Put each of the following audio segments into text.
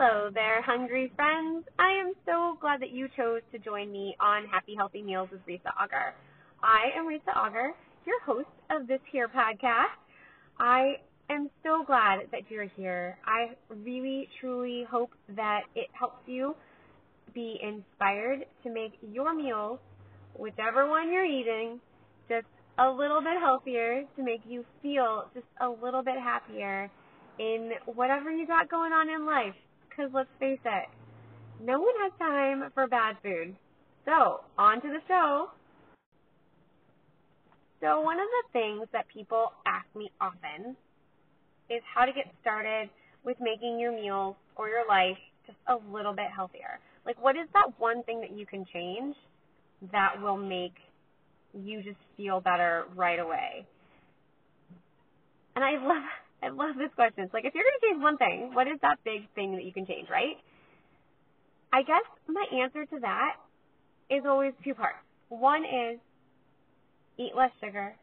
Hello there, hungry friends. I am so glad that you chose to join me on Happy Healthy Meals with Risa Auger. I am Risa Auger, your host of this here podcast. I am so glad that you're here. I really, truly hope that it helps you be inspired to make your meals, whichever one you're eating, just a little bit healthier to make you feel just a little bit happier in whatever you got going on in life. Because let's face it, no one has time for bad food. So, on to the show. So, one of the things that people ask me often is how to get started with making your meals or your life just a little bit healthier. Like, what is that one thing that you can change that will make you just feel better right away? And I love I love this question. It's like if you're going to change one thing, what is that big thing that you can change, right? I guess my answer to that is always two parts. One is eat less sugar,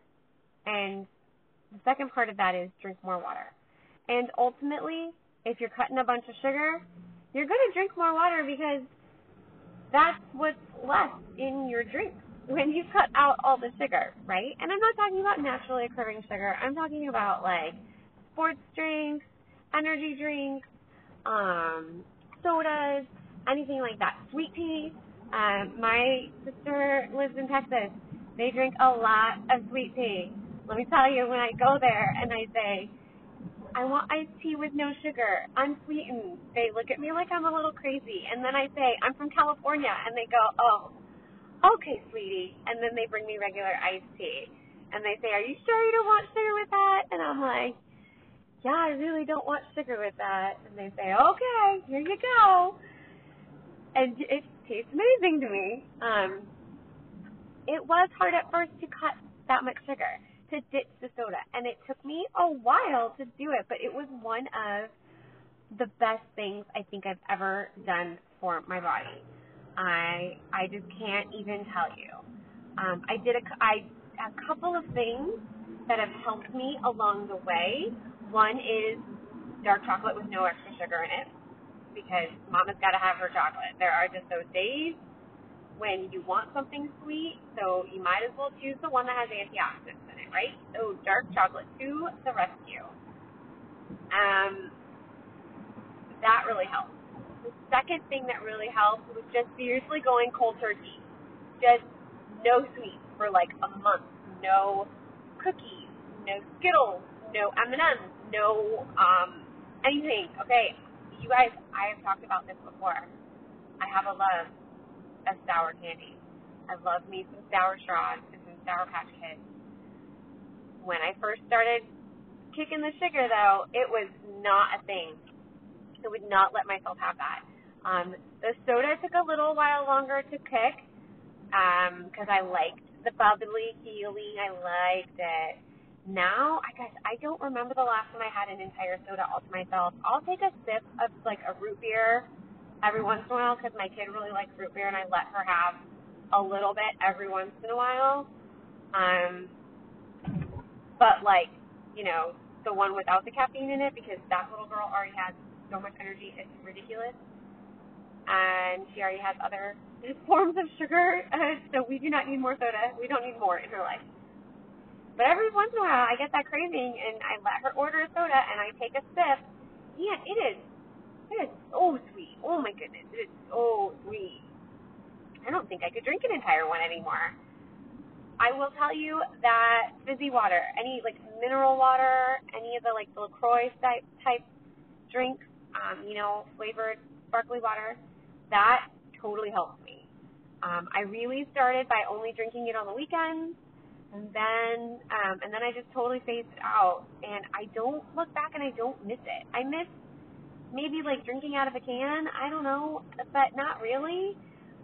and the second part of that is drink more water. And ultimately, if you're cutting a bunch of sugar, you're going to drink more water because that's what's left in your drink when you cut out all the sugar, right? And I'm not talking about naturally occurring sugar. I'm talking about like sports drinks, energy drinks, um, sodas, anything like that. Sweet tea. Um, my sister lives in Texas. They drink a lot of sweet tea. Let me tell you, when I go there and I say, I want iced tea with no sugar, unsweetened, they look at me like I'm a little crazy. And then I say, I'm from California. And they go, oh, okay, sweetie. And then they bring me regular iced tea. And they say, are you sure you don't want sugar with that? And I'm like, yeah, I really don't want sugar with that. And they say, okay, here you go. And it tastes amazing to me. Um, it was hard at first to cut that much sugar, to ditch the soda. And it took me a while to do it, but it was one of the best things I think I've ever done for my body. I I just can't even tell you. Um, I did a I a couple of things that have helped me along the way one is dark chocolate with no extra sugar in it because mama's got to have her chocolate. There are just those days when you want something sweet, so you might as well choose the one that has antioxidants in it, right? So dark chocolate to the rescue. Um, that really helps. The second thing that really helped was just seriously going cold turkey. Just no sweets for like a month. No cookies, no Skittles, no M&Ms, no um, anything. Okay, you guys, I have talked about this before. I have a love of sour candy. I love me some sour straws and some sour patch kids. When I first started kicking the sugar, though, it was not a thing. I would not let myself have that. Um, the soda took a little while longer to um, because um, I liked the bubbly feeling. I liked it now, I guess I don't remember the last time I had an entire soda all to myself. I'll take a sip of like a root beer every once in a while because my kid really likes root beer, and I let her have a little bit every once in a while. Um, but like, you know, the one without the caffeine in it because that little girl already has so much energy, it's ridiculous. And she already has other forms of sugar, so we do not need more soda. We don't need more in her life. But every once in a while, I get that craving, and I let her order a soda, and I take a sip. Yeah, it is. It is so sweet. Oh my goodness, it is so sweet. I don't think I could drink an entire one anymore. I will tell you that fizzy water, any like mineral water, any of the like the Lacroix type type drinks, um, you know, flavored sparkly water, that totally helps me. Um, I really started by only drinking it on the weekends and then um, and then I just totally phased it out, and I don't look back and I don't miss it. I miss maybe like drinking out of a can. I don't know, but not really.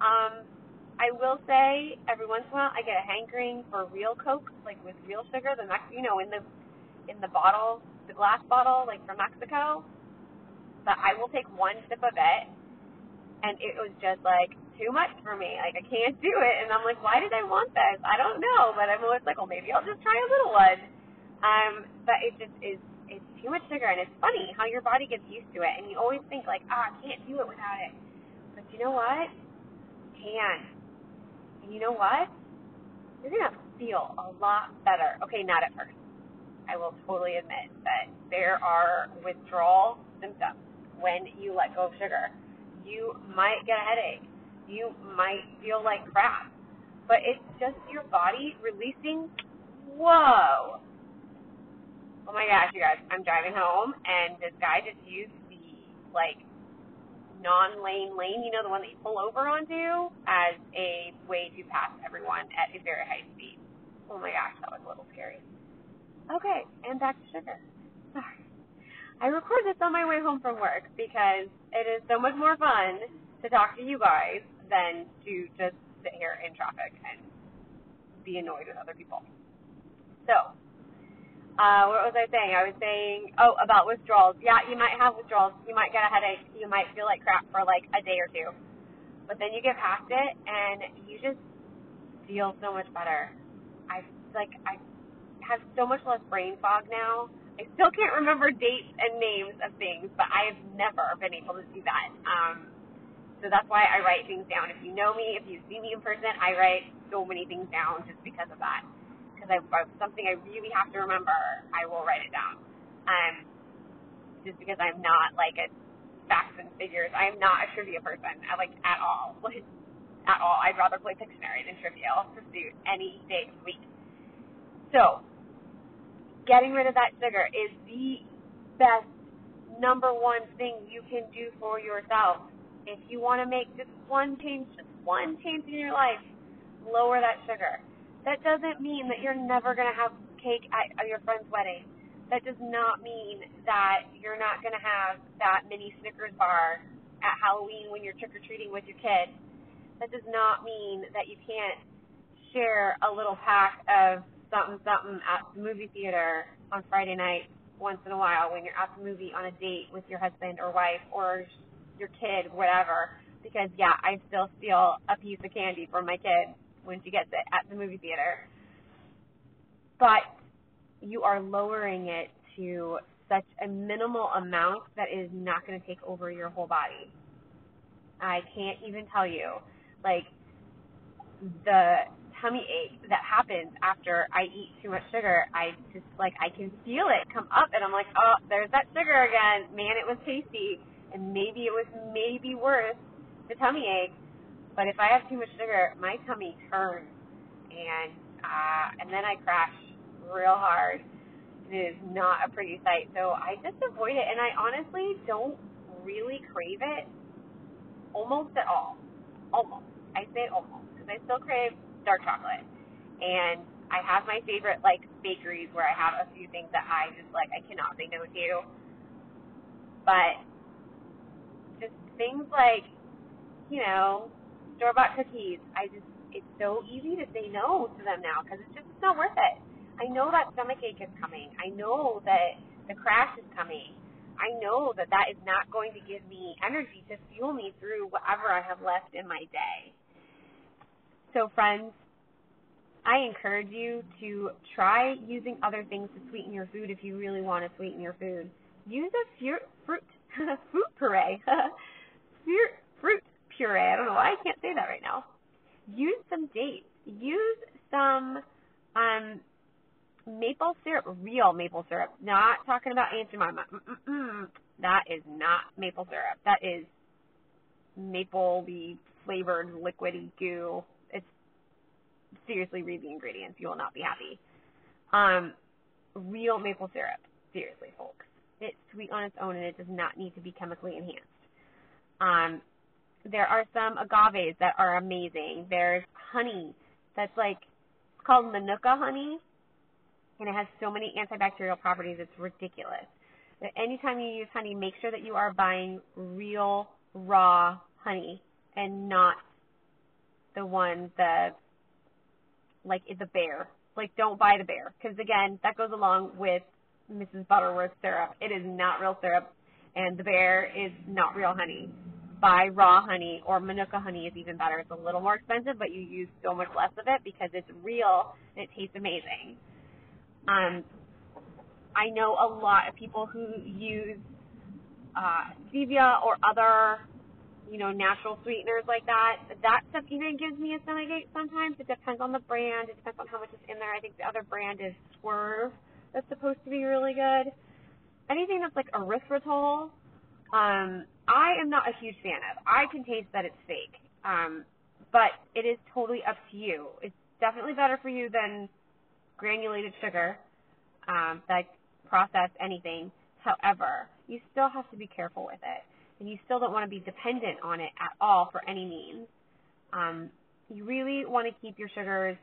Um, I will say every once in a while I get a hankering for real Coke, like with real sugar, the Mex- you know, in the in the bottle, the glass bottle, like from Mexico. But I will take one sip of it, and it was just like too much for me. Like I can't do it. And I'm like, why did I want this? I don't know. But I'm always like, well, maybe I'll just try a little one. Um, but it just is. It's too much sugar, and it's funny how your body gets used to it, and you always think like, ah, I can't do it without it. But you know what? Can. And you know what? You're gonna feel a lot better. Okay, not at first. I will totally admit that there are withdrawal symptoms when you let go of sugar. You might get a headache. You might feel like crap. But it's just your body releasing. Whoa! Oh my gosh, you guys, I'm driving home and this guy just used the like non-lane lane, you know, the one that you pull over onto, as a way to pass everyone at a very high speed. Oh my gosh, that was a little scary. Okay, and back to sugar. Sorry. I record this on my way home from work because it is so much more fun to talk to you guys than to just sit here in traffic and be annoyed with other people. So, uh, what was I saying? I was saying, oh, about withdrawals. Yeah, you might have withdrawals. You might get a headache. You might feel like crap for like a day or two. But then you get past it and you just feel so much better. I like I have so much less brain fog now. I still can't remember dates and names of things, but I have never been able to do that. Um, so that's why I write things down. If you know me, if you see me in person, I write so many things down just because of that because I something I really have to remember, I will write it down. Um, just because I'm not like a facts and figures. I am not a trivia person. I like at all. Like at all. I'd rather play Pictionary than Trivial Pursuit any day of the week. So, getting rid of that sugar is the best number one thing you can do for yourself. If you want to make just one change, just one change in your life, lower that sugar. That doesn't mean that you're never going to have cake at, your friend's wedding. That does not mean that you're not going to have that mini Snickers bar at Halloween when you're trick or treating with your kid. That does not mean that you can't share a little pack of something something at the movie theater on Friday night once in a while when you're at the movie on a date with your husband or wife or your kid, whatever. Because yeah, I still steal a piece of candy from my kid when she gets it at the movie theater. But you are lowering it to such a minimal amount that is not going to take over your whole body. I can't even tell you. Like, the tummy ache that happens after I eat too much sugar, I just, like, I can feel it come up, and I'm like, oh, there's that sugar again. Man, it was tasty. And maybe it was maybe worth the tummy ache but if I have too much sugar, my tummy turns, and uh, and then I crash real hard. It is not a pretty sight, so I just avoid it. And I honestly don't really crave it almost at all. Almost. I say almost because I still crave dark chocolate, and I have my favorite like bakeries where I have a few things that I just like I cannot say no to. But just things like, you know, store bought cookies. I just, it's so easy to say no to them now because it's just it's not worth it. I know that stomach ache is coming. I know that the crash is coming. I know that that is not going to give me energy to fuel me through whatever I have left in my day. So, friends, I encourage you to try using other things to sweeten your food if you really want to sweeten your food. Use a fruit fruit fruit puree. fruit fruit puree. I don't know why I can't say that right now. Use some dates. Use some um, maple syrup, real maple syrup. Not talking about Aunt Jemima. Mm-mm-mm. That is not maple syrup. That is maple flavored liquidy goo. Seriously read the ingredients. You will not be happy. Um, real maple syrup. Seriously, folks. It's sweet on its own and it does not need to be chemically enhanced. Um, there are some agaves that are amazing. There's honey that's like it's called Manuka honey, and it has so many antibacterial properties. It's ridiculous. But anytime you use honey, make sure that you are buying real raw honey and not the one that like the bear. Like don't buy the bear because again that goes along with Mrs. Butterworth syrup. It is not real syrup, and the bear is not real honey buy raw honey or Manuka honey is even better. It's a little more expensive, but you use so much less of it because it's real and it tastes amazing. Um, I know a lot of people who use uh, stevia or other, you know, natural sweeteners like that. That stuff even gives me a stomachache sometimes. It depends on the brand. It depends on how much is in there. I think the other brand is Swerve that's supposed to be really good. Anything that's like erythritol, um, I am not a huge fan of. I can taste that it's fake. Um, but it is totally up to you. It's definitely better for you than granulated sugar, um, like processed anything. However, you still have to be careful with it, and you still don't want to be dependent on it at all for any means. Um, you really want to keep your sugars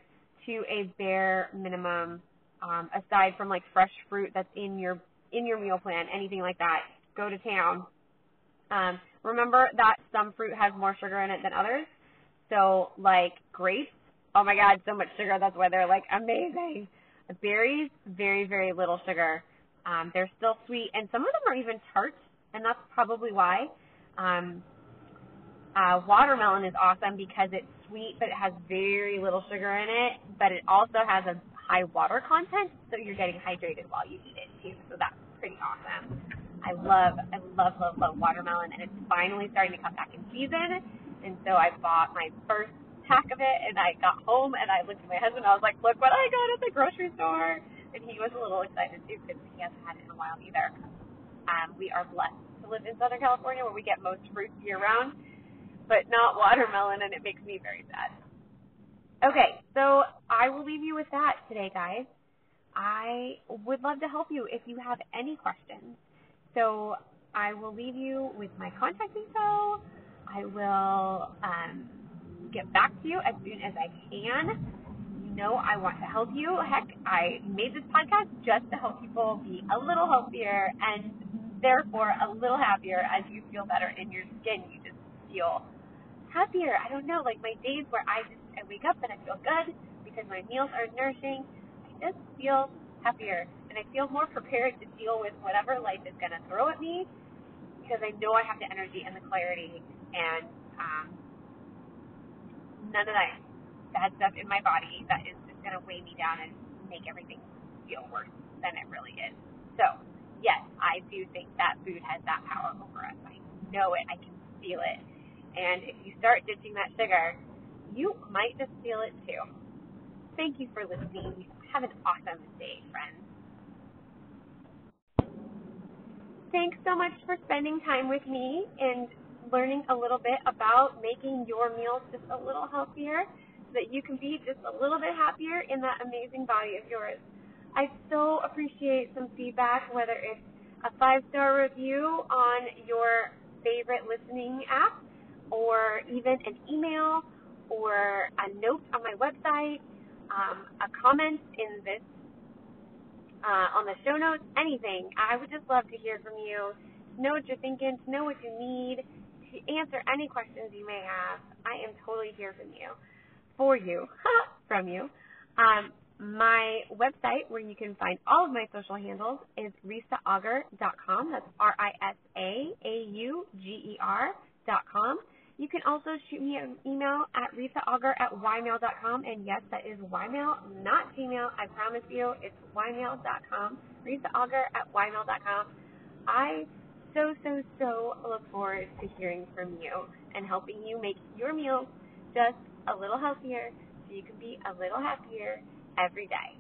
to a bare minimum, um, aside from like fresh fruit that's in your in your meal plan, anything like that. Go to town. Um, remember that some fruit has more sugar in it than others. So like grapes, oh my god, so much sugar. That's why they're like amazing. Berries, very very little sugar. Um, they're still sweet, and some of them are even tart, and that's probably why. Um, uh, watermelon is awesome because it's sweet, but it has very little sugar in it, but it also has a high water content, so you're getting hydrated while you eat it too. So that's pretty awesome. I love, I love, love, love watermelon, and it's finally starting to come back in season. And so I bought my first pack of it, and I got home and I looked at my husband. And I was like, "Look what I got at the grocery store!" And he was a little excited too because he hasn't had it in a while either. Um, we are blessed to live in Southern California where we get most fruits year round, but not watermelon, and it makes me very sad. Okay, so I will leave you with that today, guys. I would love to help you if you have any questions. So I will leave you with my contact info I will um, get back to you as soon as I can. You know, I want to help you. Heck, I made this podcast just to help people be a little healthier and therefore a little happier as you feel better in your skin. You just feel happier. I don't know, like my days where I just I wake up and I feel good because my meals are nourishing. I just feel happier and I feel more prepared to deal with whatever life is going to throw at me because I know I have the energy and the clarity and um, none of that bad stuff in my body that is just going to weigh me down and make everything feel worse than it really is. So, yes, I do think that food has that power over us. I know it. I can feel it. And if you start ditching that sugar, you might just feel it too. Thank you for listening. Have an awesome day, friends. Thanks so much for spending time with me and learning a little bit about making your meals just a little healthier so that you can be just a little bit happier in that amazing body of yours. I so appreciate some feedback, whether it's a five star review on your favorite listening app, or even an email, or a note on my website, um, a comment in this uh, on the show notes, anything. I would just love to hear from you, to know what you're thinking, to know what you need, to answer any questions you may have. I am totally here from you, for you, from you. Um, my website, where you can find all of my social handles, is risaauger.com. That's R I S A A U G E R.com. You can also shoot me an email at risaauger at ymail.com. And yes, that is ymail, not Gmail. I promise you, it's ymail.com. risaauger at ymail.com. I so, so, so look forward to hearing from you and helping you make your meals just a little healthier so you can be a little happier every day.